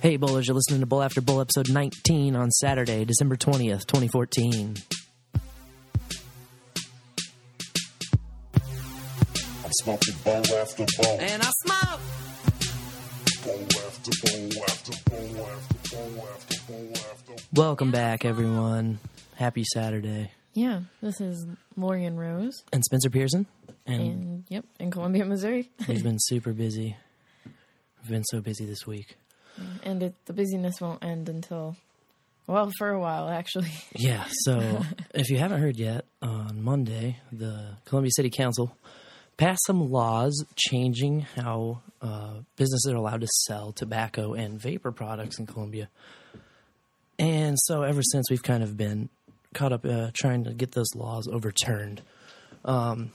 Hey, bowlers, you're listening to Bowl After Bowl episode 19 on Saturday, December 20th, 2014. I'm smoking bowl after bowl. And I smoke. Bowl after bowl after bowl after bowl after bowl after Welcome back, everyone. Happy Saturday. Yeah, this is Lorian Rose, And Spencer Pearson. And and yep, in Columbia, Missouri. he's been super busy. We've been so busy this week. And it, the busyness won't end until, well, for a while actually. Yeah, so if you haven't heard yet, on Monday, the Columbia City Council passed some laws changing how uh, businesses are allowed to sell tobacco and vapor products in Columbia. And so ever since, we've kind of been caught up uh, trying to get those laws overturned. Um,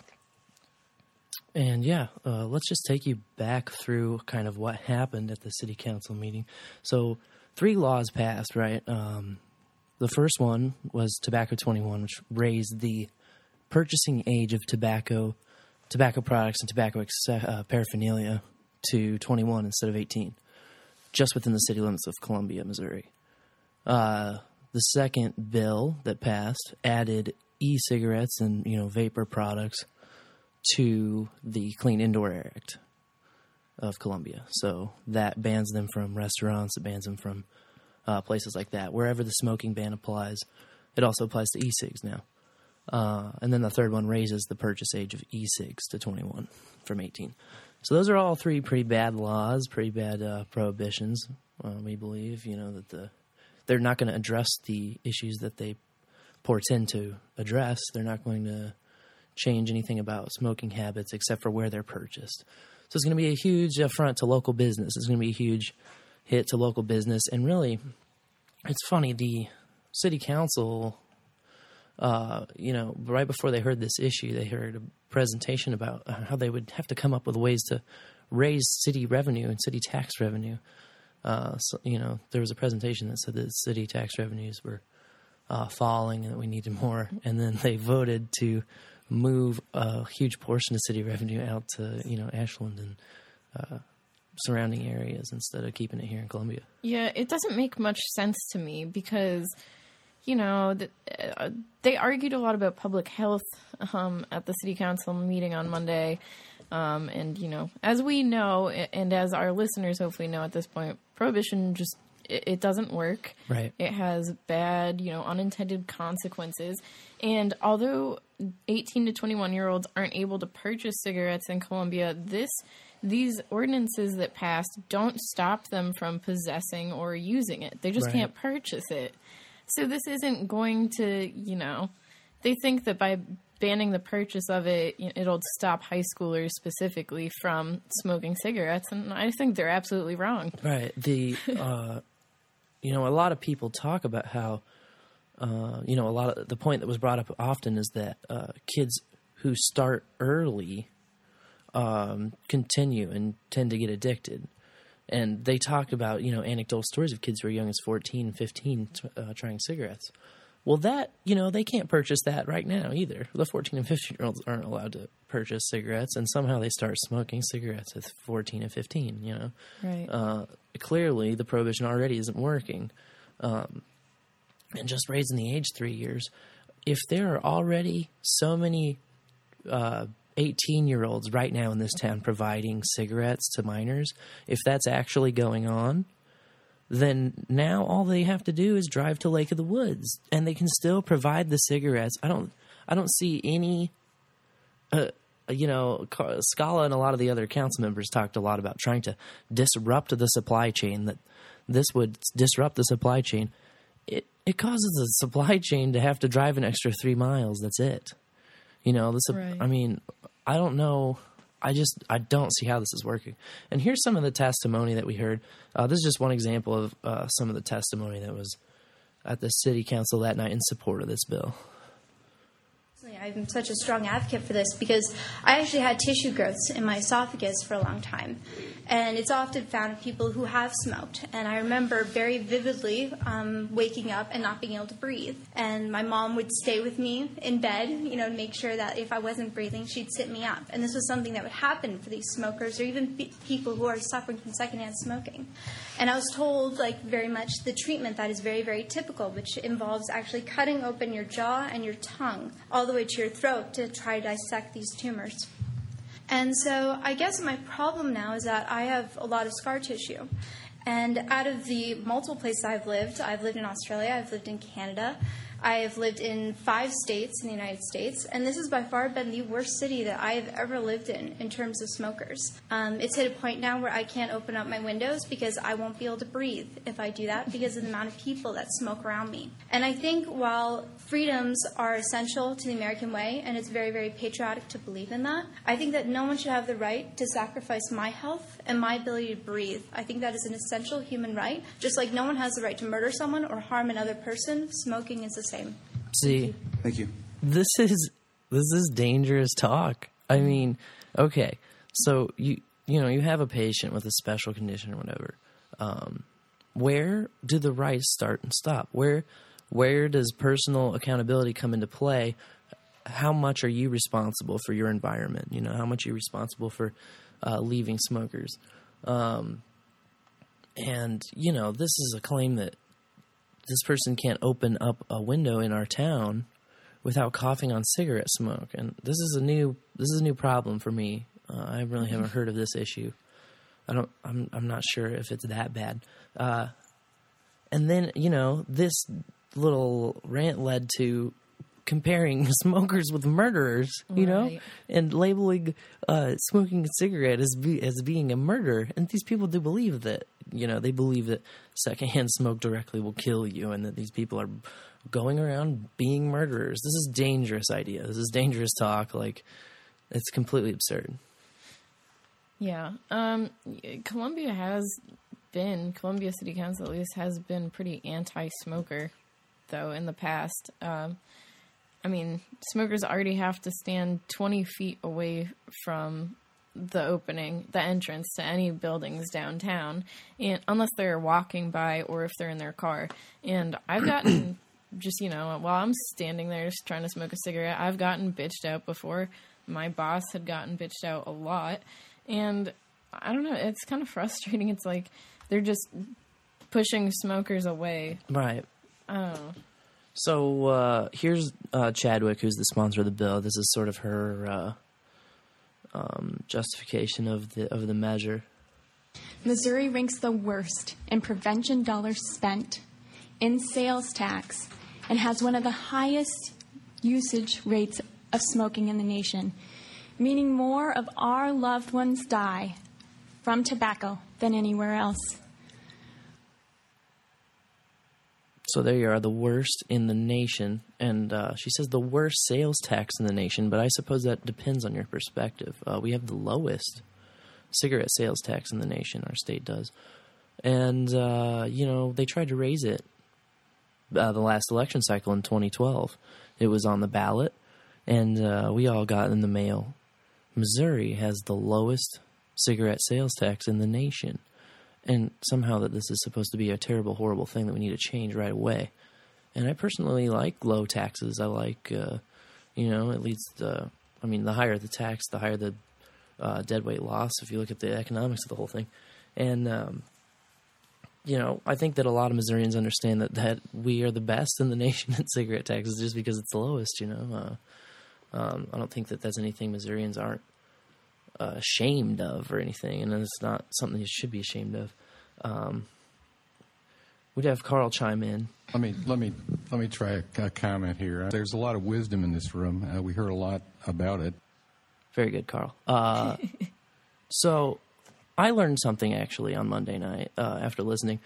and yeah, uh, let's just take you back through kind of what happened at the city council meeting. So, three laws passed, right? Um, the first one was Tobacco 21, which raised the purchasing age of tobacco, tobacco products, and tobacco ex- uh, paraphernalia to 21 instead of 18, just within the city limits of Columbia, Missouri. Uh, the second bill that passed added e-cigarettes and you know vapor products to the Clean Indoor Air Act of Columbia. So that bans them from restaurants, it bans them from uh, places like that. Wherever the smoking ban applies, it also applies to e-cigs now. Uh, and then the third one raises the purchase age of e-cigs to 21 from 18. So those are all three pretty bad laws, pretty bad uh, prohibitions. Uh, we believe, you know, that the they're not going to address the issues that they portend to address. They're not going to change anything about smoking habits except for where they're purchased. So it's going to be a huge affront to local business. It's going to be a huge hit to local business. And really, it's funny, the city council, uh, you know, right before they heard this issue, they heard a presentation about how they would have to come up with ways to raise city revenue and city tax revenue. Uh, so, you know, there was a presentation that said that city tax revenues were uh, falling and that we needed more. And then they voted to move a huge portion of city revenue out to, you know, Ashland and uh, surrounding areas instead of keeping it here in Columbia. yeah, it doesn't make much sense to me because, you know, uh, they argued a lot about public health um, at the city council meeting on Monday. Um, and you know, as we know, and as our listeners hopefully know at this point, prohibition just it doesn't work. Right. It has bad, you know, unintended consequences. And although 18 to 21 year olds aren't able to purchase cigarettes in Columbia, this these ordinances that passed don't stop them from possessing or using it. They just Right. can't purchase it. So this isn't going to, you know, they think that by banning the purchase of it, it'll stop high schoolers specifically from smoking cigarettes, and I think they're absolutely wrong. Right. The uh, you know, a lot of people talk about how uh, you know, a lot of the point that was brought up often is that uh, kids who start early um, continue and tend to get addicted. And they talk about, you know, anecdotal stories of kids who are young as 14, 15 t- uh, trying cigarettes. Well, that, you know, they can't purchase that right now either. The 14 and 15 year olds aren't allowed to purchase cigarettes, and somehow they start smoking cigarettes at 14 and 15, you know Right. uh, clearly the prohibition already isn't working. Um, and just raising the age three years, if there are already so many 18 year olds right now in this town providing cigarettes to minors, if that's actually going on, then now all they have to do is drive to Lake of the Woods and they can still provide the cigarettes. I don't I don't see any uh, you know, Skala and a lot of the other council members talked a lot about trying to disrupt the supply chain. That this would disrupt the supply chain. It causes the supply chain to have to drive an extra three miles. That's it. You know, this. Right. I mean, I don't know. I just I don't see how this is working. And here's some of the testimony that we heard. Uh, this is just one example of uh, some of the testimony that was at the city council that night in support of this bill. I'm such a strong advocate for this because I actually had tissue growths in my esophagus for a long time. And it's often found in people who have smoked. And I remember very vividly um, waking up and not being able to breathe. And my mom would stay with me in bed, you know, to make sure that if I wasn't breathing, she'd sit me up. And this was something that would happen for these smokers or even pe- people who are suffering from secondhand smoking. And I was told, like, very much the treatment that is very, very typical, which involves actually cutting open your jaw and your tongue all the way to your throat to try to dissect these tumors. And so I guess my problem now is that I have a lot of scar tissue. And out of the multiple places I've lived, I've lived in Australia, I've lived in Canada, I have lived in five states in the United States, and this has by far been the worst city that I have ever lived in in terms of smokers. Um, it's hit a point now where I can't open up my windows because I won't be able to breathe if I do that because of the amount of people that smoke around me. And I think while freedoms are essential to the American way, and it's very, very patriotic to believe in that, I think that no one should have the right to sacrifice my health and my ability to breathe. I think that is an essential human right. Just like no one has the right to murder someone or harm another person, smoking is same. See, Thank you. this is this is dangerous talk. I mean, okay, so you you know you have a patient with a special condition or whatever. Um, where do the rights start and stop? Where where does personal accountability come into play? How much are you responsible for your environment? You know, how much are you responsible for uh, leaving smokers? Um, and you know, this is a claim that this person can't open up a window in our town without coughing on cigarette smoke. And this is a new this is a new problem for me. Uh, I really haven't heard of this issue. I don't. I'm. I'm not sure if it's that bad. Uh, and then you know this little rant led to comparing smokers with murderers. You know, and labeling uh, smoking a cigarette as be, as being a murder. And these people do believe that. You know, they believe that secondhand smoke directly will kill you, and that these people are going around being murderers. This is dangerous idea. This is dangerous talk. Like, it's completely absurd. Yeah. Um, Columbia has been, Columbia City Council at least has been pretty anti smoker, though, in the past. Um, I mean, smokers already have to stand 20 feet away from the opening, the entrance to any buildings downtown, and unless they're walking by or if they're in their car. And I've gotten just you know while I'm standing there just trying to smoke a cigarette, I've gotten bitched out before. My boss had gotten bitched out a lot, and I don't know. It's kind of frustrating. It's like they're just pushing smokers away. Right. Oh, So uh, here's uh, Chadwick, who's the sponsor of the bill. This is sort of her uh, um, justification of the of the measure. Missouri ranks the worst in prevention dollars spent, in sales tax, and has one of the highest usage rates of smoking in the nation, meaning more of our loved ones die from tobacco than anywhere else. So there you are, the worst in the nation, and uh, she says the worst sales tax in the nation. But I suppose that depends on your perspective. Uh, we have the lowest cigarette sales tax in the nation. Our state does, and uh, you know they tried to raise it uh, the last election cycle in 2012. It was on the ballot, and uh, we all got in the mail. Missouri has the lowest cigarette sales tax in the nation, and somehow that this is supposed to be a terrible, horrible thing that we need to change right away. And I personally like low taxes. I like, uh, you know, at least, uh, I mean, the higher the tax, the higher the uh, deadweight loss. If you look at the economics of the whole thing, and um, you know, I think that a lot of Missourians understand that that we are the best in the nation at cigarette taxes just because it's the lowest. You know, uh, um, I don't think that that's anything Missourians aren't uh, ashamed of or anything, and it's not something you should be ashamed of. Um, we'd have Carl chime in. Let me let me let me try a, a comment here. There's a lot of wisdom in this room. Uh, we heard a lot about it. Very good, Carl. Uh, so, I learned something actually on Monday night uh, after listening.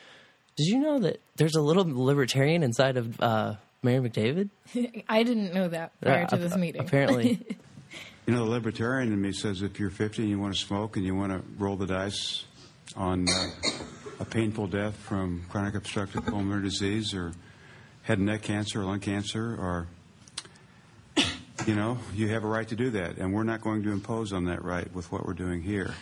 Did you know that there's a little libertarian inside of uh, Mayor McDavid? I didn't know that prior Uh, to this meeting. Apparently, You know, the libertarian in me says if you're 50 and you want to smoke and you want to roll the dice on uh, a painful death from chronic obstructive pulmonary disease or head and neck cancer or lung cancer or you know, you have a right to do that, and we're not going to impose on that right with what we're doing here.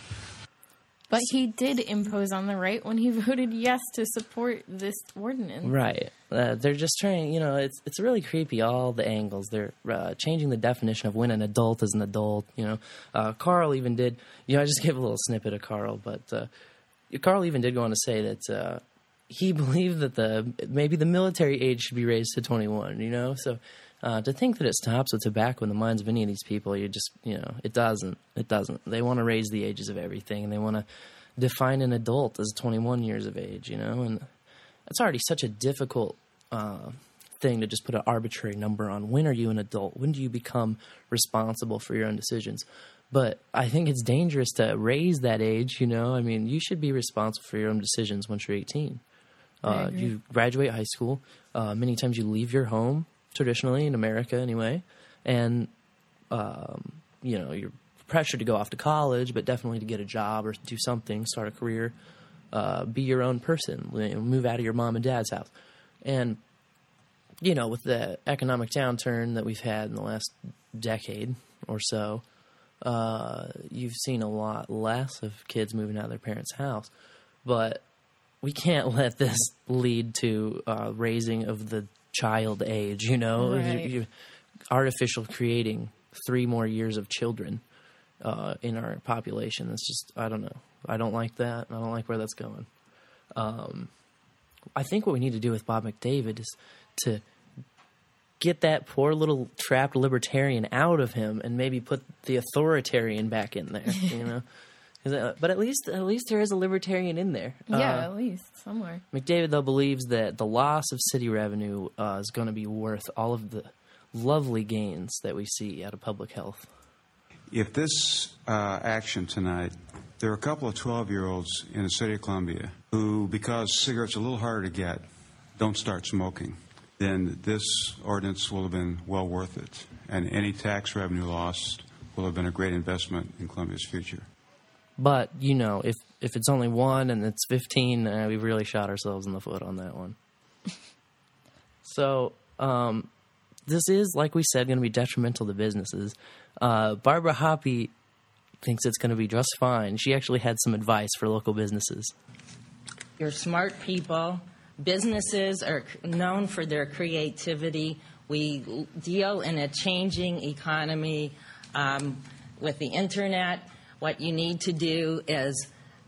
But he did impose on the right when he voted yes to support this ordinance. Right. Uh, they're just trying, you know, it's it's really creepy. All the angles. They're uh, changing the definition of when an adult is an adult. You know, uh, Carl even did. You know, I just gave a little snippet of Carl, but uh, Carl even did go on to say that uh, he believed that the maybe the military age should be raised to 21. You know, so. Uh, to think that it stops with tobacco in the minds of any of these people, you just, you know, it doesn't. It doesn't. They want to raise the ages of everything, and they want to define an adult as 21 years of age, you know, and it's already such a difficult uh, thing to just put an arbitrary number on. When are you an adult? When do you become responsible for your own decisions? But I think it's dangerous to raise that age, you know. I mean, you should be responsible for your own decisions once you're 18. Uh, you graduate high school. Uh, many times you leave your home, traditionally in America anyway, and um, you know you're pressured to go off to college, but definitely to get a job or do something, start a career, uh, be your own person, move out of your mom and dad's house, and you know with the economic downturn that we've had in the last decade or so, uh, you've seen a lot less of kids moving out of their parents' house, but we can't let this lead to uh, raising of the child age. You know, Right. You- artificial creating three more years of children uh, in our population. It's just I don't know. I don't like that. I don't like where that's going. Um, I think what we need to do with Bob McDavid is to get that poor little trapped libertarian out of him and maybe put the authoritarian back in there. You know. 'Cause, But at least, at least there is a libertarian in there. Yeah, Uh, at least somewhere. McDavid, though, believes that the loss of city revenue uh, is going to be worth all of the lovely gains that we see out of public health. If this uh, action tonight, there are a couple of 12 year olds in the city of Columbia who, because cigarettes are a little harder to get, don't start smoking, then this ordinance will have been well worth it. And any tax revenue lost will have been a great investment in Columbia's future. But you know, if if it's only one and it's fifteen, uh, we've really shot ourselves in the foot on that one. so um, this is, like we said, going to be detrimental to businesses. Uh, Barbara Hoppe thinks it's going to be just fine. She actually had some advice for local businesses. You're smart people. Businesses are known for their creativity. We deal in a changing economy um, with the internet. What you need to do is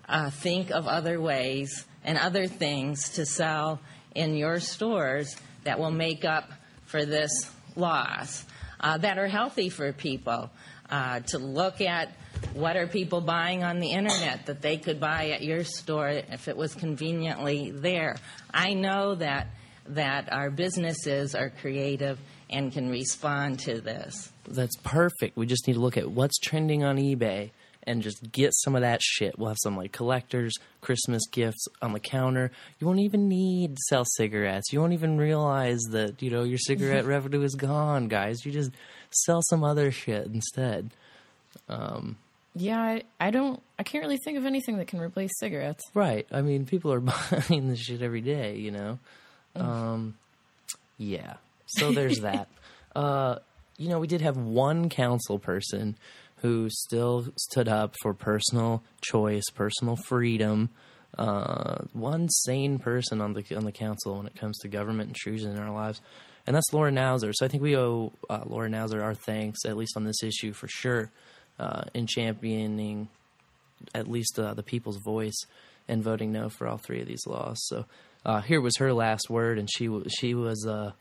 uh, think of other ways and other things to sell in your stores that will make up for this loss, uh, that are healthy for people. Uh, to look at what are people buying on the internet that they could buy at your store if it was conveniently there. I know that that our businesses are creative and can respond to this. That's perfect. We just need to look at what's trending on eBay and just get some of that shit. We'll have some like collectors, Christmas gifts on the counter. You won't even need to sell cigarettes. You won't even realize that, you know, your cigarette revenue is gone, guys. You just sell some other shit instead. Yeah, I, I don't. I can't really think of anything that can replace cigarettes. Right. I mean, people are buying this shit every day, you know? Um, yeah. So there's that. Uh, you know, we did have one council person who still stood up for personal choice, personal freedom. Uh, one sane person on the on the council when it comes to government intrusion in our lives, and that's Laura Nauser. So I think we owe uh, Laura Nauser our thanks, at least on this issue for sure, uh, in championing at least uh, the people's voice and voting no for all three of these laws. So uh, here was her last word, and she she was uh,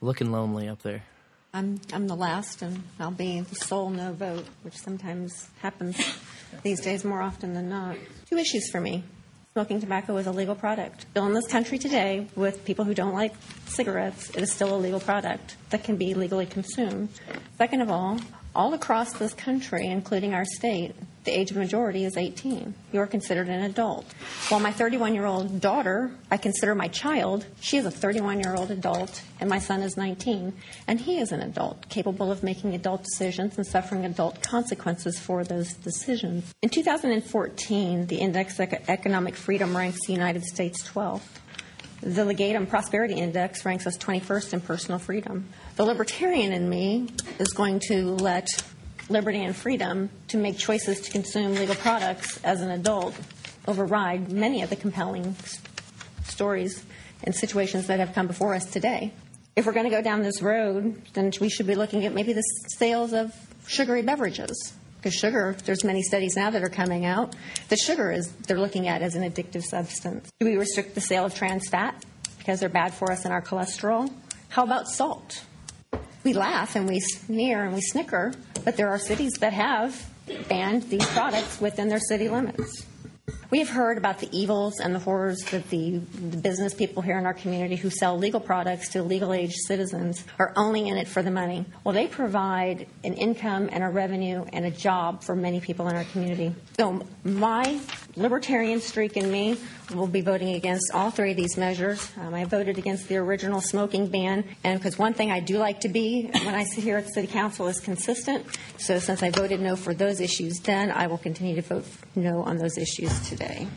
looking lonely up there. I'm, I'm the last, and I'll be the sole no vote, which sometimes happens these days more often than not. Two issues for me. Smoking tobacco is a legal product. Still in this country today, with people who don't like cigarettes, it is still a legal product that can be legally consumed. Second of all, all across this country, including our state, the age of majority is 18. You are considered an adult. While my 31 year old daughter, I consider my child, she is a 31 year old adult, and my son is 19, and he is an adult, capable of making adult decisions and suffering adult consequences for those decisions. In 2014, the Index of Economic Freedom ranks the United States 12th. The Legatum Prosperity Index ranks us 21st in personal freedom. The libertarian in me is going to let liberty and freedom to make choices to consume legal products as an adult override many of the compelling stories and situations that have come before us today. If we're going to go down this road, then we should be looking at maybe the sales of sugary beverages. Because sugar, there's many studies now that are coming out that sugar is they're looking at as an addictive substance. Do we restrict the sale of trans fat because they're bad for us and our cholesterol? How about salt? We laugh and we sneer and we snicker, but there are cities that have banned these products within their city limits. We have heard about the evils and the horrors that the, the business people here in our community who sell legal products to legal age citizens are only in it for the money. Well, they provide an income and a revenue and a job for many people in our community. So, my libertarian streak in me will be voting against all three of these measures. Um, I voted against the original smoking ban, and because one thing I do like to be when I sit here at the City Council is consistent. So, since I voted no for those issues then, I will continue to vote no on those issues today.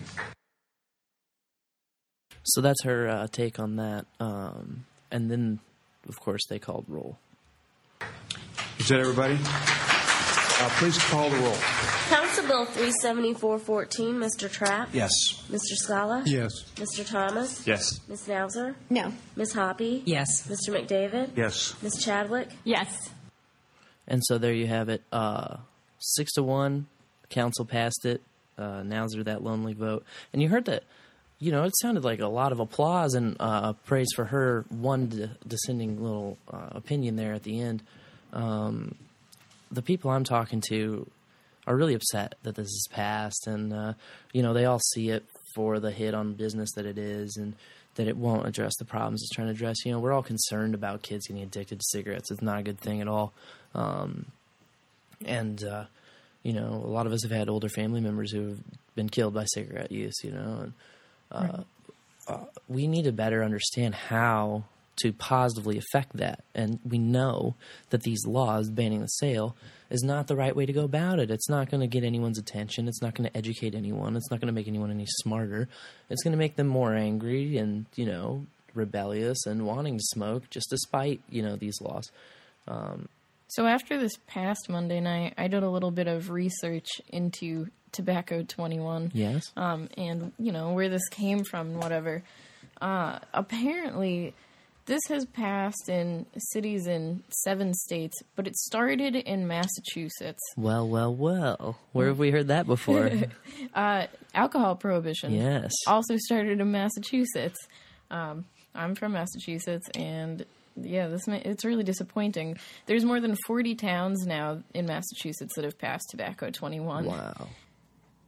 So that's her uh, take on that. Um, and then, of course, they called roll. Is that everybody? Uh, please call the roll. Council Bill 37414, Mr. Trapp. Yes. Mr. Skala. Yes. Mr. Thomas. Yes. Ms. Nauser. No. Ms. Hoppe. Yes. Mr. McDavid. Yes. Ms. Chadwick. Yes. And so there you have it. Uh, six to one, council passed it. Uh, now's that lonely vote. And you heard that, you know, it sounded like a lot of applause and uh, praise for her one d- descending little uh, opinion there at the end. Um, the people I'm talking to are really upset that this is passed, and uh, you know they all see it for the hit on business that it is, and that it won't address the problems it's trying to address. You know, we're all concerned about kids getting addicted to cigarettes. It's not a good thing at all, um, and uh, you know, a lot of us have had older family members who have been killed by cigarette use. You know, and uh, uh, we need to better understand how to positively affect that. And we know that these laws banning the sale is not the right way to go about it. It's not going to get anyone's attention. It's not going to educate anyone. It's not going to make anyone any smarter. It's going to make them more angry and, you know, rebellious and wanting to smoke just despite, you know, these laws. Um, So after this past Monday night, I did a little bit of research into Tobacco 21. yes. um, and you know where this came from whatever. Uh, apparently, this has passed in cities in seven states, but it started in Massachusetts. Well, well, well. Where have we heard that before? Uh, alcohol prohibition. Yes. Also started in Massachusetts. Um, I'm from Massachusetts, and yeah, this it's really disappointing. There's more than 40 towns now in Massachusetts that have passed Tobacco 21. wow.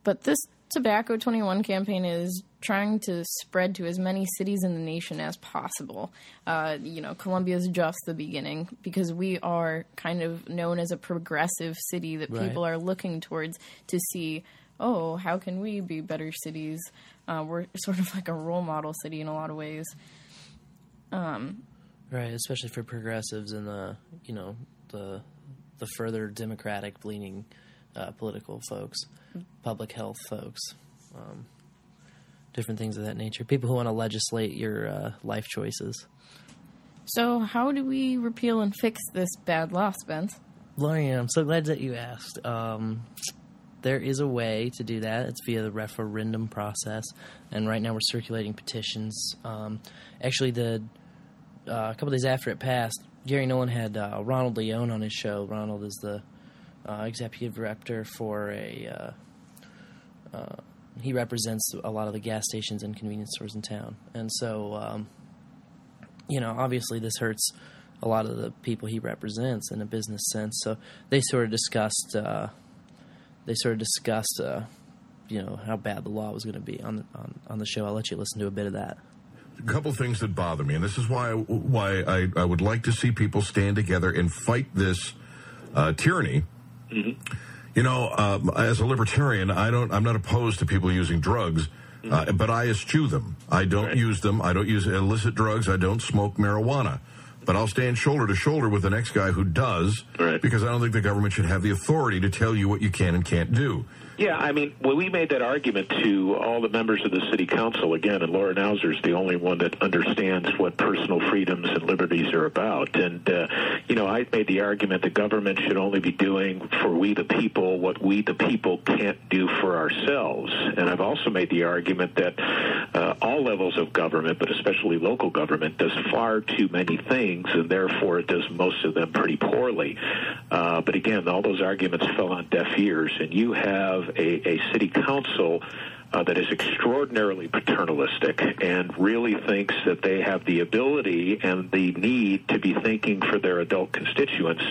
But this Tobacco 21 campaign is trying to spread to as many cities in the nation as possible. Uh, you know, Columbia is just the beginning because we are kind of known as a progressive city that Right. people are looking towards to see, oh, how can we be better cities? Uh, we're sort of like a role model city in a lot of ways. Right, especially for progressives and the you know the the further democratic leaning uh, political folks, public health folks, um, different things of that nature. People who want to legislate your uh, life choices. So, how do we repeal and fix this bad law, Spence? Lorian, I'm so glad that you asked. Um, there is a way to do that. It's via the referendum process, and right now we're circulating petitions. Um, actually, the uh, a couple days after it passed, Gary Nolan had uh, Ronald Leone on his show. Ronald is the executive director for a. Uh, uh, he represents a lot of the gas stations and convenience stores in town, and so um, you know, obviously this hurts a lot of the people he represents in a business sense. So they sort of discussed, uh, they sort of discussed, uh, you know, how bad the law was going to be on the, on on the show. I'll let you listen to a bit of that. a couple things that bother me, and this is why why I, I would like to see people stand together and fight this uh, tyranny. You know, um, as a libertarian, I don't. I'm not opposed to people using drugs, uh, but I eschew them. I don't use them. I don't use illicit drugs. I don't smoke marijuana. But I'll stand shoulder to shoulder with the next guy who does, Right. because I don't think the government should have the authority to tell you what you can and can't do. Yeah, I mean, well, we made that argument to all the members of the city council again, and Laura Nauser is the only one that understands what personal freedoms and liberties are about. And uh, you know, I made the argument the government should only be doing for we the people what we the people can't do for ourselves. And I've also made the argument that uh, all levels of government, but especially local government, does far too many things, and therefore it does most of them pretty poorly. Uh, but again, all those arguments fell on deaf ears, and you have a, a city council uh, that is extraordinarily paternalistic and really thinks that they have the ability and the need to be thinking for their adult constituents.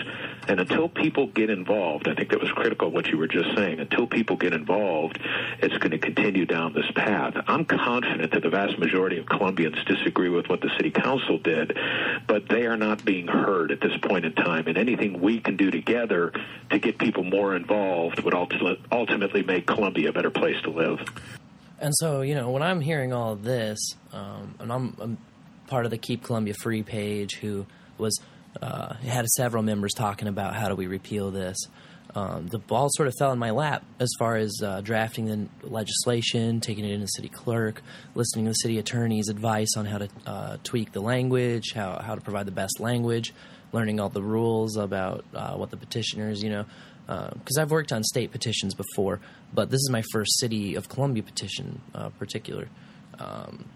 And until people get involved, I think that was critical what you were just saying. Until people get involved, it's going to continue down this path. I'm confident that the vast majority of Columbians disagree with what the city council did, but they are not being heard at this point in time. And anything we can do together to get people more involved would ultimately make Columbia a better place to live. And so, you know, when I'm hearing all of this, um, and I'm, I'm part of the Keep Columbia Free page, who was uh, had several members talking about how do we repeal this. Um, the ball sort of fell in my lap as far as uh, drafting the legislation, taking it into city clerk, listening to the city attorney's advice on how to uh, tweak the language, how how to provide the best language, learning all the rules about uh, what the petitioners, you know, because I've worked on state petitions before, but this is my first city of Columbia petition, uh, particular, um,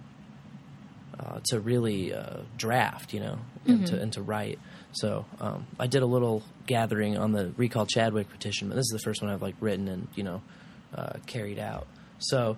uh, to really uh, draft, you know, and, Mhm. to, and to write. So um, I did a little gathering on the recall Chadwick petition, but this is the first one I've like written and you know uh, carried out. So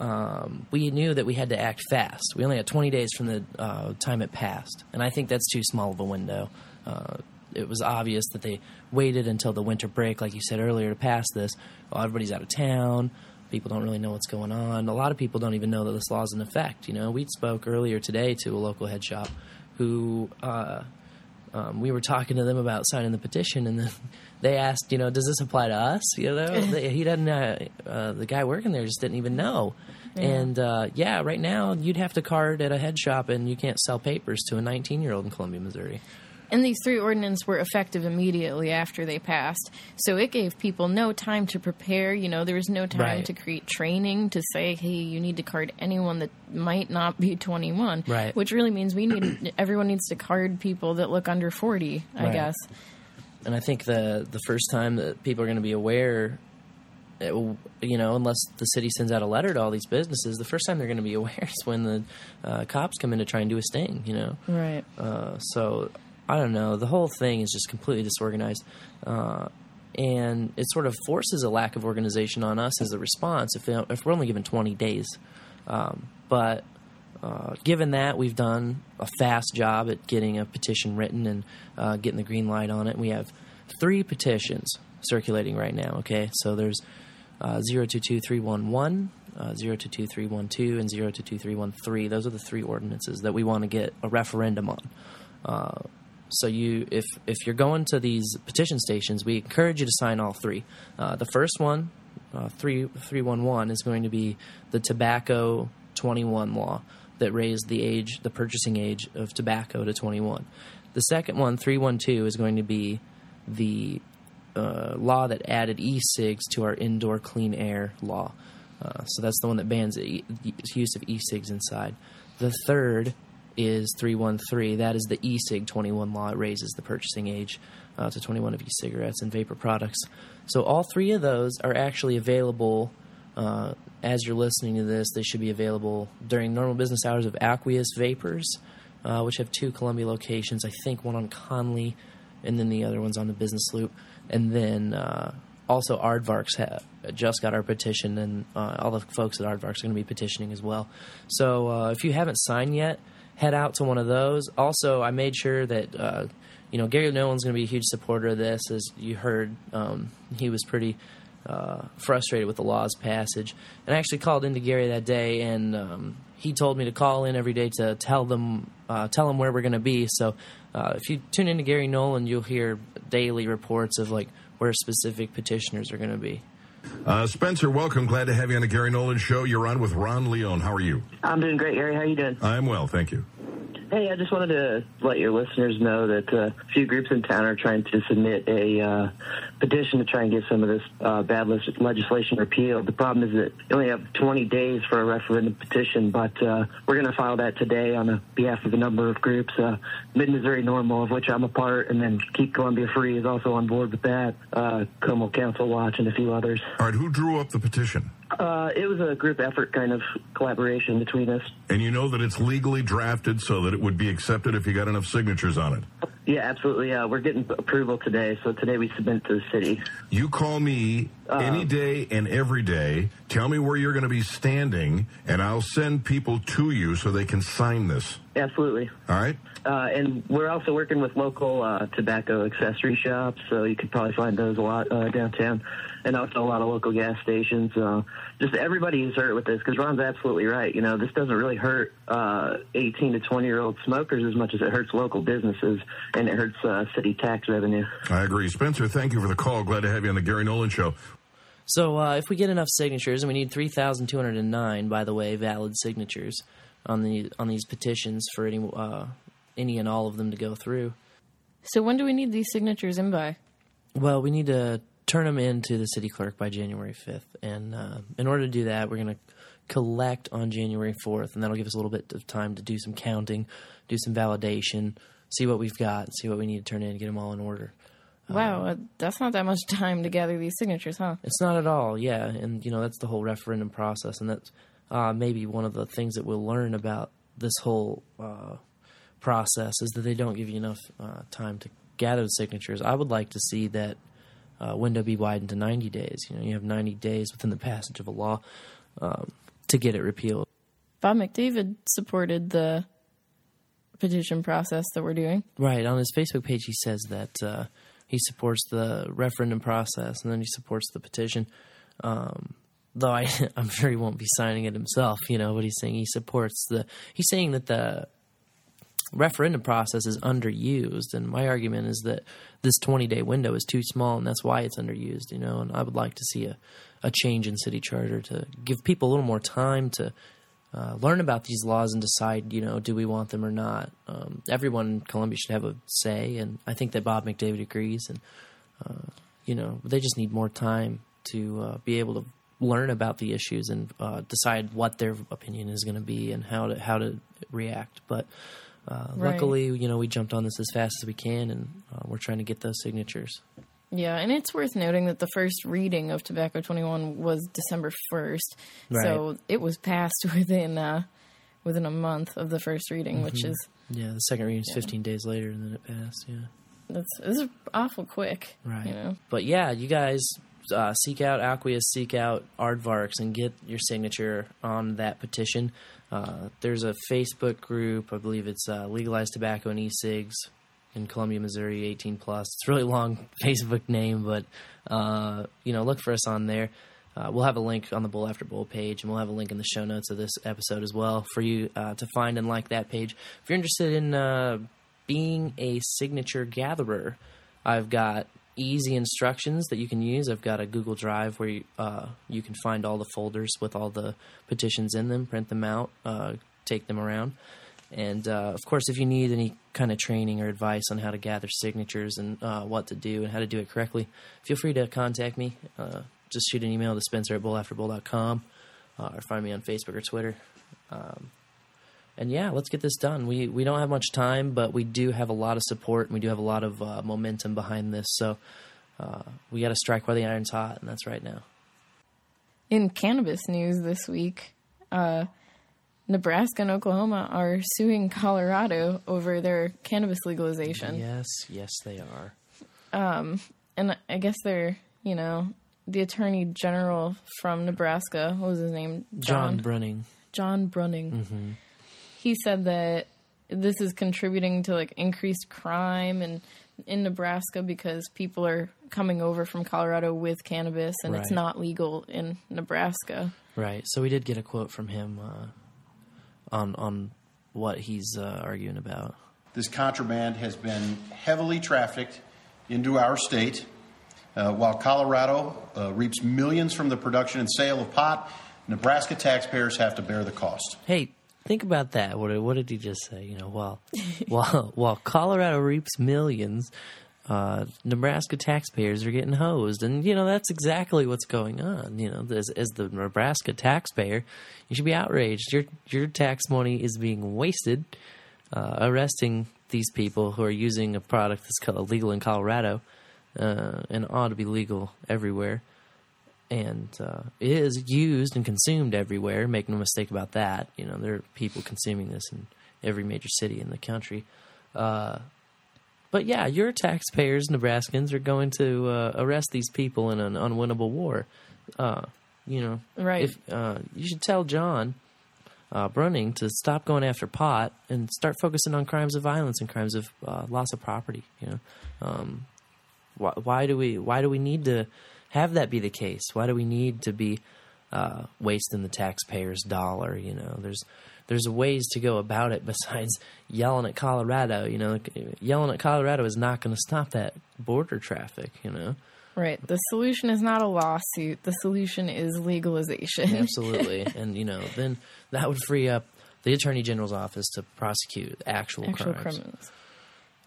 um, we knew that we had to act fast. We only had 20 days from the uh, time it passed, and I think that's too small of a window. Uh, it was obvious that they waited until the winter break, like you said earlier, to pass this. Well, everybody's out of town. People don't really know what's going on. A lot of people don't even know that this law is in effect. You know, we spoke earlier today to a local head shop who uh, um, we were talking to them about signing the petition, and then they asked, you know, does this apply to us? You know, they, he doesn't. Uh, uh, the guy working there just didn't even know. Yeah. And uh, yeah, right now you'd have to card at a head shop, and you can't sell papers to a 19 year old in Columbia, Missouri. And these three ordinances were effective immediately after they passed. So it gave people no time to prepare. You know, there was no time Right. to create training to say, hey, you need to card anyone that might not be 21. Right. Which really means we need, everyone needs to card people that look under 40, I Right. guess. And I think the the first time that people are going to be aware, it you know, unless the city sends out a letter to all these businesses, the first time they're going to be aware is when the uh, cops come in to try and do a sting. You know, Right. Uh, so I don't know. The whole thing is just completely disorganized, uh, and it sort of forces a lack of organization on us as a response. If if we're only given twenty days, um, but uh, given that we've done a fast job at getting a petition written and uh, getting the green light on it, we have three petitions circulating right now. Okay, so there's uh, 022311, uh, 022312, and 022313. Those are the three ordinances that we want to get a referendum on. So you, if if you're going to these petition stations, we encourage you to sign all three. Uh, the first one, uh, three three one one, is going to be the tobacco twenty one law that raised the age, the purchasing age of tobacco to twenty one. The second one, three one two, is going to be the uh, law that added e-cigs to our indoor clean air law. Uh, so that's the one that bans the use of e-cigs inside. The third is 313. That is the e-cig 21 law. It raises the purchasing age uh, to 21 of e-cigarettes and vapor products. So all three of those are actually available. Uh, as you're listening to this, they should be available during normal business hours of Aqueous Vapors, uh, which have two Columbia locations. I think one on Conley, and then the other one's on the Business Loop. And then uh, also Aardvarks ha- just got our petition, and uh, all the folks at Aardvarks are going to be petitioning as well. So uh, if you haven't signed yet, head out to one of those. Also, I made sure that uh, you know Gary Nolan's going to be a huge supporter of this, as you heard. Um, he was pretty uh, frustrated with the law's passage, and I actually called into Gary that day, and um, he told me to call in every day to tell them uh, tell them where we're going to be. So uh, if you tune into Gary Nolan, you'll hear daily reports of like where specific petitioners are going to be. Uh, Spencer, welcome. Glad to have you on the Gary Nolan Show. You're on with Ron Leone. How are you? I'm doing great, Gary. How are you doing? I'm well, thank you. Hey, I just wanted to let your listeners know that uh, a few groups in town are trying to submit a uh, petition to try and get some of this uh, bad leg- legislation repealed. The problem is that you only have 20 days for a referendum petition, but uh, we're going to file that today on behalf of a number of groups. Uh, Mid Missouri NORML, of which I'm a part, and then Keep Columbia Free is also on board with that. Uh, Como Council Watch and a few others. All right, who drew up the petition? Uh, it was a group effort kind of collaboration between us. And you know that it's legally drafted so that it would be accepted if you got enough signatures on it. Yeah, absolutely. Uh, we're getting approval today, so today we submit to the city. You call me Uh, any day and every day. Tell me where you're going to be standing, and I'll send people to you so they can sign this. Absolutely. All right? Uh, and we're also working with local uh, tobacco accessory shops, so you could probably find those a lot uh, downtown, and also a lot of local gas stations. Uh, just everybody who's hurt with this, because Ron's absolutely right. You know, this doesn't really hurt uh, 18 to 20 year old smokers as much as it hurts local businesses, and it hurts uh, city tax revenue. I agree. Spencer, thank you for the call. Glad to have you on the Gary Nolan Show. So uh, if we get enough signatures, and we need three thousand two hundred and nine, by the way, valid signatures on the on these petitions for any uh, any and all of them to go through. So when do we need these signatures in by? Well, we need to turn them in to the city clerk by January fifth, and uh, in order to do that, we're going to collect on January fourth, and that'll give us a little bit of time to do some counting, do some validation, see what we've got, see what we need to turn in, get them all in order. Wow, uh, that's not that much time to gather these signatures, huh? It's not at all, yeah. And, you know, that's the whole referendum process. And that's uh, maybe one of the things that we'll learn about this whole uh, process is that they don't give you enough uh, time to gather the signatures. I would like to see that uh, window be widened to 90 days. You know, you have 90 days within the passage of a law um, to get it repealed. Bob McDavid supported the petition process that we're doing. Right. On his Facebook page, he says that uh, he supports the referendum process and then he supports the petition. Um, though I, I'm sure he won't be signing it himself, you know, but he's saying he supports the. He's saying that the referendum process is underused, and my argument is that this 20 day window is too small, and that's why it's underused, you know. And I would like to see a, a change in city charter to give people a little more time to uh, learn about these laws and decide, you know, do we want them or not. Um, everyone in Columbia should have a say, and I think that Bob McDavid agrees. And uh, you know, they just need more time to uh, be able to learn about the issues and uh, decide what their opinion is going to be and how to how to react. But uh, Right. luckily, you know, we jumped on this as fast as we can, and uh, we're trying to get those signatures. Yeah, and it's worth noting that the first reading of Tobacco 21 was December 1st. So it was passed within uh, within a month of the first reading, which Mhm. is yeah, the second reading is 15 days later, and then it passed. Yeah. that's this is awful quick. Right. You know. But yeah, you guys uh, seek out Aqueous, seek out Aardvarks, and get your signature on that petition. Uh, there's a Facebook group. I believe it's uh, Legalized Tobacco and E-cigs in Columbia, Missouri, 18 plus. It's a really long Facebook name, but uh, you know, look for us on there. Uh, we'll have a link on the Bowl After Bowl page, and we'll have a link in the show notes of this episode as well for you uh, to find and like that page. If you're interested in uh, being a signature gatherer, I've got easy instructions that you can use. I've got a Google Drive where you, uh, you can find all the folders with all the petitions in them, print them out, uh, take them around. And uh, of course, if you need any kind of training or advice on how to gather signatures and uh, what to do and how to do it correctly, feel free to contact me. Uh, just shoot an email to spencer at bowlafterbowl.com uh, or find me on Facebook or Twitter. Um, and yeah, let's get this done. We we don't have much time, but we do have a lot of support and we do have a lot of uh, momentum behind this. So uh, we got to strike while the iron's hot, and that's right now. In cannabis news this week, uh, Nebraska and Oklahoma are suing Colorado over their cannabis legalization. Yes, yes, they are. Um, and I guess they're, you know, the attorney general from Nebraska, what was his name? Jon Bruning. Jon Bruning. hmm He said that this is contributing to like increased crime and in Nebraska because people are coming over from Colorado with cannabis and it's not legal in Nebraska. Right. So we did get a quote from him uh, on on what he's uh, arguing about. This contraband has been heavily trafficked into our state. Uh, while Colorado uh, reaps millions from the production and sale of pot, Nebraska taxpayers have to bear the cost. Hey, think about that. What, what did he just say? You know, while while while Colorado reaps millions, uh, Nebraska taxpayers are getting hosed, and you know that's exactly what's going on. You know, as, as the Nebraska taxpayer, you should be outraged. Your your tax money is being wasted, uh, arresting these people who are using a product that's called illegal in Colorado, uh, and ought to be legal everywhere and uh, is used and consumed everywhere. Make no mistake about that. You know, there are people consuming this in every major city in the country. Uh, but yeah, your taxpayers, Nebraskans, are going to uh, arrest these people in an unwinnable war. Uh, you know, Right. If uh, you should tell John uh, Bruning to stop going after pot and start focusing on crimes of violence and crimes of uh, loss of property. You know, um, why, why do we why do we need to have that be the case? Why do we need to be uh, wasting the taxpayer's dollar? You know, there's there's ways to go about it besides yelling at Colorado. You know, yelling at Colorado is not going to stop that border traffic. You know, Right. The solution is not a lawsuit. The solution is legalization. absolutely, and you know, then that would free up the attorney general's office to prosecute actual, Actual crimes. criminals.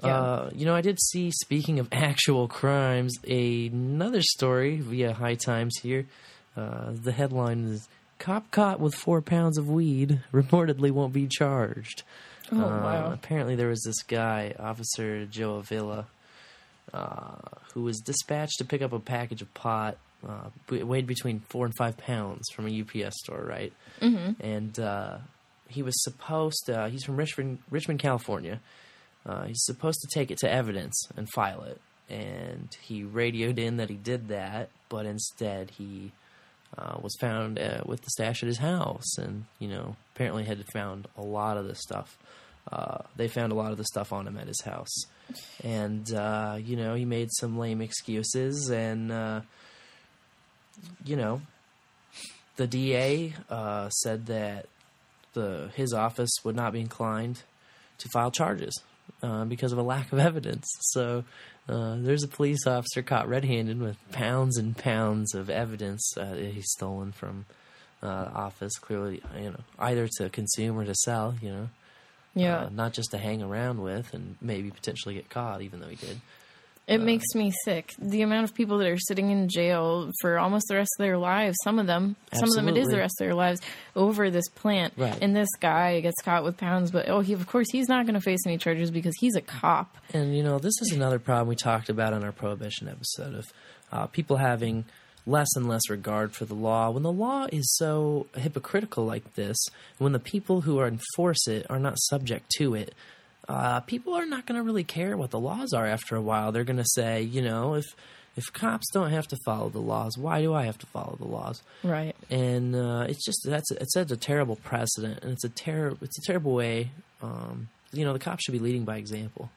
Uh, you know, I did see. Speaking of actual crimes, another story via High Times here. Uh, the headline is "Cop caught with four pounds of weed reportedly won't be charged." Oh, Uh, wow. Apparently, there was this guy, Officer Joe Avila, uh, who was dispatched to pick up a package of pot uh, weighed between four and five pounds from a UPS store, right? Mhm. And uh, he was supposed. To, he's from Richmond, Richmond, California. Uh, he's supposed to take it to evidence and file it. And he radioed in that he did that, but instead he uh, was found uh, with the stash at his house, and you know apparently had found a lot of this stuff. Uh, they found a lot of the stuff on him at his house, and uh, you know he made some lame excuses, and uh, you know the DA uh, said that the his office would not be inclined to file charges because of a lack of evidence. So uh, there's a police officer caught red-handed with pounds and pounds of evidence uh, that he's stolen from uh, the office. Clearly, you know, either to consume or to sell. You know, Yeah. uh, not just to hang around with and maybe potentially get caught, even though he did. It makes me sick. The amount of people that are sitting in jail for almost the rest of their lives, some of them, some of them it is the rest of their lives, over this plant. Right. And this guy gets caught with pounds, but oh, he of course he's not going to face any charges because he's a cop. And you know, this is another problem we talked about on our prohibition episode of uh, people having less and less regard for the law. When the law is so hypocritical like this, when the people who enforce it are not subject to it, uh, people are not going to really care what the laws are after a while. They're going to say, you know, if if cops don't have to follow the laws, why do I have to follow the laws? Right. and uh, it's just that's it sets a terrible precedent, and it's a terrible it's a terrible way. Um, you know, the cops should be leading by example,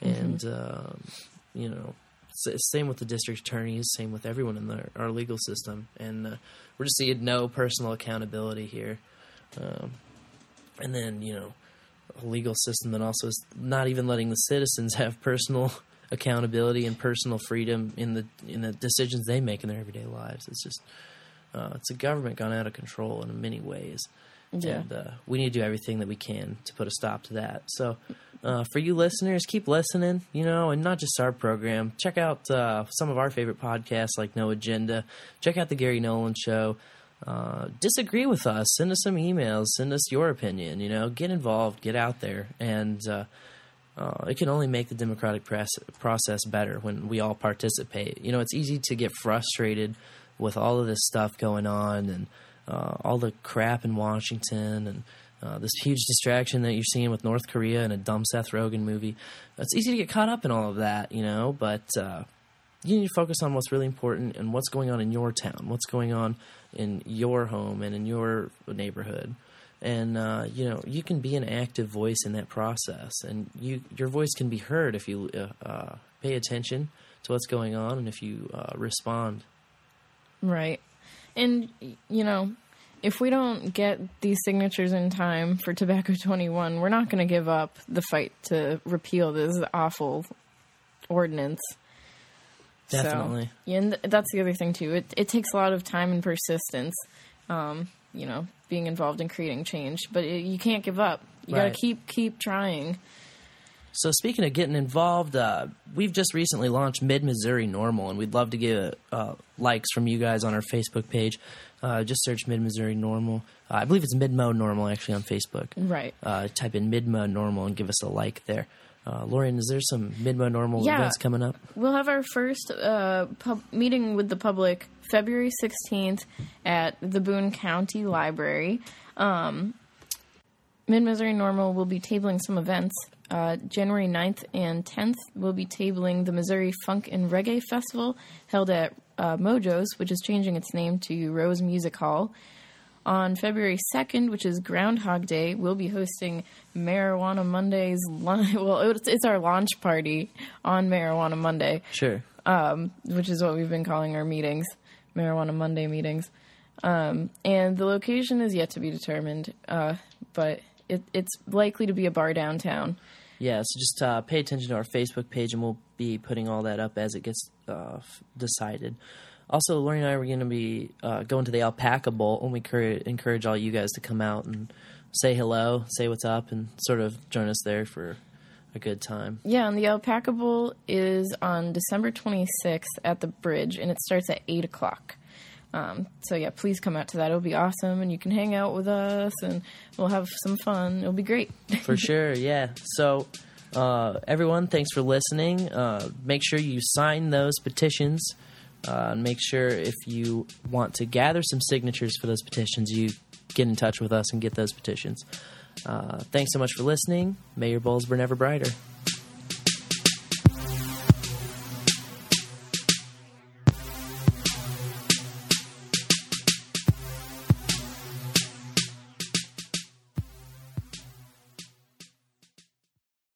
and um, you know, same with the district attorneys, same with everyone in the, our legal system, and uh, we're just seeing no personal accountability here. Um, and then you know, a legal system that also is not even letting the citizens have personal accountability and personal freedom in the in the decisions they make in their everyday lives. It's just uh, it's a government gone out of control in many ways. Yeah. And uh, we need to do everything that we can to put a stop to that. So, uh, for you listeners, keep listening, you know, and not just our program. Check out uh, some of our favorite podcasts like No Agenda. Check out The Gary Nolan Show. Uh, disagree with us. Send us some emails. Send us your opinion. You know, get involved, get out there. And uh, uh, it can only make the democratic process better when we all participate. You know, it's easy to get frustrated with all of this stuff going on and uh, all the crap in Washington and uh, this huge distraction that you're seeing with North Korea and a dumb Seth Rogen movie. It's easy to get caught up in all of that, you know, but you need to focus on what's really important and what's going on in your town, what's going on in your home and in your neighborhood. And uh, you know you can be an active voice in that process, and you your voice can be heard if you uh, uh, pay attention to what's going on and if you uh, respond. Right. And, you know, if we don't get these signatures in time for Tobacco 21, we're not going to give up the fight to repeal this awful ordinance. So, Definitely. yeah, and th- that's the other thing, too. It, it takes a lot of time and persistence. Um, you know, being involved in creating change. But it, you can't give up. You got to keep keep trying. So speaking of getting involved, uh, we've just recently launched Mid Missouri NORML, and we'd love to get uh, likes from you guys on our Facebook page. Uh, just search Mid Missouri NORML. Uh, I believe it's Midmo NORML actually on Facebook. Right. Uh, type in Midmo NORML and give us a like there. Uh, Lorian, is there some Midmo NORML Yeah. events coming up? We'll have our first uh, pub- meeting with the public February 16th at the Boone County Library. Um, Mid Missouri NORML will be tabling some events. Uh, January 9th and 10th, we'll be tabling the Missouri Funk and Reggae Festival held at uh, Mojo's, which is changing its name to Rose Music Hall. On February 2nd, which is Groundhog Day, we'll be hosting Marijuana Mondays. Well, it's, it's our launch party on Marijuana Monday, Sure. um, which is what we've been calling our meetings, Marijuana Monday meetings. Um, and the location is yet to be determined, uh, but it, it's likely to be a bar downtown. Yeah, so just uh, pay attention to our Facebook page, and we'll be putting all that up as it gets uh, f- decided. Also, Lori and I are going to be uh, going to the Alpaca Bowl, and we cur- encourage all you guys to come out and say hello, say what's up, and sort of join us there for a good time. Yeah, and the Alpaca Bowl is on December 26th at the bridge, and it starts at 8 o'clock. Um, so, yeah, please come out to that. It'll be awesome, and you can hang out with us, and we'll have some fun. It'll be great. For sure, yeah. So, uh, everyone, thanks for listening. Uh, make sure you sign those petitions. Uh, make sure if you want to gather some signatures for those petitions, you get in touch with us and get those petitions. Uh, thanks so much for listening. May your bowls burn ever brighter.